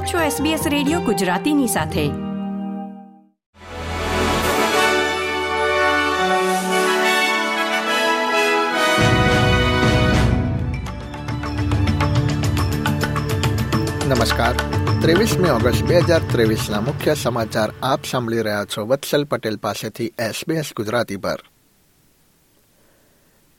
આપ છો SBS radio ગુજરાતીની સાથે. નમસ્કાર. ત્રેવીસમી ઓગસ્ટ બે હજાર ત્રેવીસના મુખ્ય સમાચાર આપ સાંભળી રહ્યા છો વત્સલ પટેલ પાસેથી એસબીએસ ગુજરાતી પર.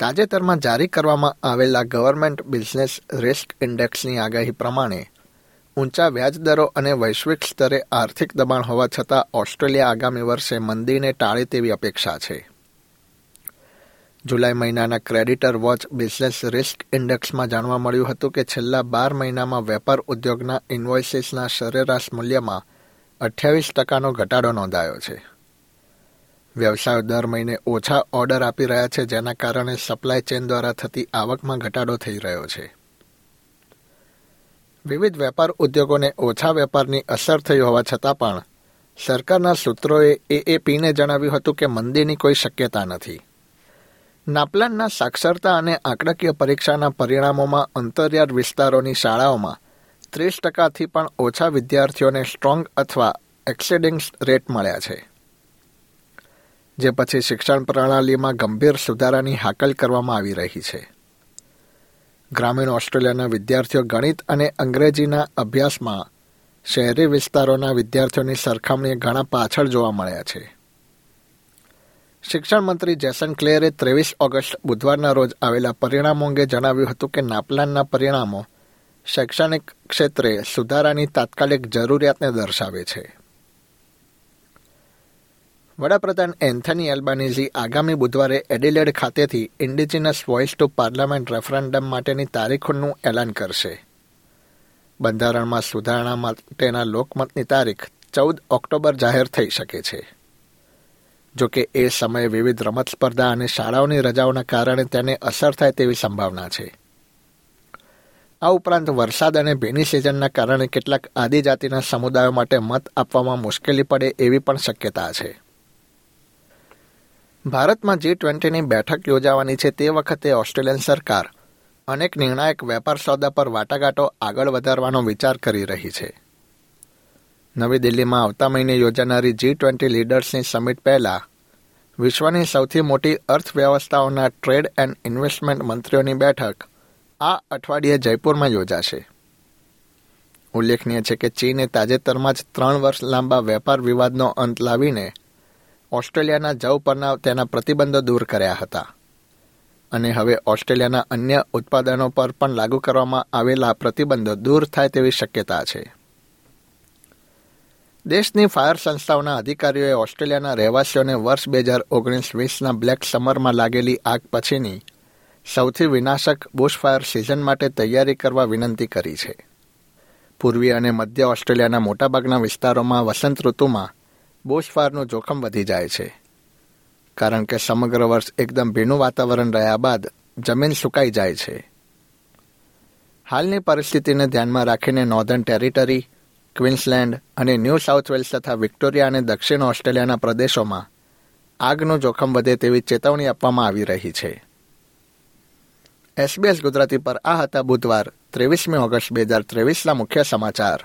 તાજેતરમાં જારી કરવામાં આવેલા ગવર્મેન્ટ બિઝનેસ રિસ્ક ઇન્ડેક્સની આગાહી પ્રમાણે ઊંચા વ્યાજદરો અને વૈશ્વિક સ્તરે આર્થિક દબાણ હોવા છતાં ઓસ્ટ્રેલિયા આગામી વર્ષે મંદીને ટાળે તેવી અપેક્ષા છે. જુલાઈ મહિનાના ક્રેડિટર વોચ બિઝનેસ રિસ્ક ઇન્ડેક્સમાં જાણવા મળ્યું હતું કે છેલ્લા બાર મહિનામાં વેપાર ઉદ્યોગના ઇન્વોઇસીસના સરેરાશ મૂલ્યમાં અઠ્યાવીસ ટકાનો ઘટાડો નોંધાયો છે. વ્યવસાયો દર મહિને ઓછા ઓર્ડર આપી રહ્યા છે, જેના કારણે સપ્લાય ચેન દ્વારા થતી આવકમાં ઘટાડો થઈ રહ્યો છે. વિવિધ વેપાર ઉદ્યોગોને ઓછા વેપારની અસર થઈ હોવા છતાં પણ સરકારના સૂત્રોએ એએપીને જણાવ્યું હતું કે મંદીની કોઈ શક્યતા નથી. નાપલાનના સાક્ષરતા અને આંકડાકીય પરીક્ષાના પરિણામોમાં અંતરિયાળ વિસ્તારોની શાળાઓમાં ત્રીસ ટકાથી પણ ઓછા વિદ્યાર્થીઓને સ્ટ્રોંગ અથવા એક્સેડિંગ્સ રેટ મળ્યા છે. જે પછી શિક્ષણ પ્રણાલીમાં ગંભીર સુધારાની હાકલ કરવામાં આવી રહી છે. ગ્રામીણ ઓસ્ટ્રેલિયાના વિદ્યાર્થીઓ ગણિત અને અંગ્રેજીના અભ્યાસમાં શહેરી વિસ્તારોના વિદ્યાર્થીઓની સરખામણીએ ઘણા પાછળ જોવા મળ્યા છે. શિક્ષણ મંત્રી જેસન ક્લેયરે ત્રેવીસ ઓગસ્ટ બુધવારના રોજ આવેલા પરિણામો અંગે જણાવ્યું હતું કે નાપલાનના પરિણામો શૈક્ષણિક ક્ષેત્રે સુધારાની તાત્કાલિક જરૂરિયાતને દર્શાવે છે. વડાપ્રધાન એન્થની એલ્બાનીઝી આગામી બુધવારે એડિલેડ ખાતેથી indigenous voice to parliament referendum માટેની તારીખોનું એલાન કરશે. બંધારણમાં સુધારણા માટેના લોકમતની તારીખ ચૌદ ઓક્ટોબર જાહેર થઈ શકે છે. જોકે એ સમયે વિવિધ રમત સ્પર્ધા અને શાળાઓની રજાઓના કારણે તેને અસર થાય તેવી સંભાવના છે. આ ઉપરાંત વરસાદ અને ભીની સિઝનના કારણે કેટલાક આદિજાતિના સમુદાયો માટે મત આપવામાં મુશ્કેલી પડે એવી પણ શક્યતા છે. ભારતમાં જી ટ્વેન્ટીની બેઠક યોજાવાની છે તે વખતે ઓસ્ટ્રેલિયન સરકાર અનેક નિર્ણાયક વેપાર સોદા પર વાટાઘાટો આગળ વધારવાનો વિચાર કરી રહી છે. નવી દિલ્હીમાં આવતા મહિને યોજાનારી જી ટ્વેન્ટી લીડર્સની સમિટ પહેલા વિશ્વની સૌથી મોટી અર્થવ્યવસ્થાઓના ટ્રેડ એન્ડ ઇન્વેસ્ટમેન્ટ મંત્રીઓની બેઠક આ અઠવાડિયે જયપુરમાં યોજાશે. ઉલ્લેખનીય છે કે ચીને તાજેતરમાં જ ત્રણ વર્ષ લાંબા વેપાર વિવાદનો અંત લાવીને ઓસ્ટ્રેલિયાના જવ પરના તેના પ્રતિબંધો દૂર કર્યા હતા. અને હવે ઓસ્ટ્રેલિયાના અન્ય ઉત્પાદનો પર પણ લાગુ કરવામાં આવેલા પ્રતિબંધો દૂર થાય તેવી શક્યતા છે. દેશની ફાયર સંસ્થાઓના અધિકારીઓએ ઓસ્ટ્રેલિયાના રહેવાસીઓને વર્ષ બે હજાર ઓગણીસ વીસના બ્લેક સમરમાં લાગેલી આગ પછીની સૌથી વિનાશક બુશફાયર સિઝન માટે તૈયારી કરવા વિનંતી કરી છે. પૂર્વી અને મધ્ય ઓસ્ટ્રેલિયાના મોટાભાગના વિસ્તારોમાં વસંત ઋતુમાં બુશફાયરનું જોખમ વધી જાય છે. કારણ કે સમગ્ર વર્ષ એકદમ ભીનું વાતાવરણ રહ્યા બાદ જમીન સુકાઈ જાય છે. હાલની પરિસ્થિતિને ધ્યાનમાં રાખીને નોર્ધન ટેરિટરી ક્વીન્સલેન્ડ અને ન્યૂ સાઉથ વેલ્સ તથા વિક્ટોરિયા અને દક્ષિણ ઓસ્ટ્રેલિયાના પ્રદેશોમાં આગનું જોખમ વધે તેવી ચેતવણી આપવામાં આવી રહી છે. એસબીએસ ગુજરાતી પર આ હતા બુધવાર ત્રેવીસમી ઓગસ્ટ બે હજાર ત્રેવીસના મુખ્ય સમાચાર.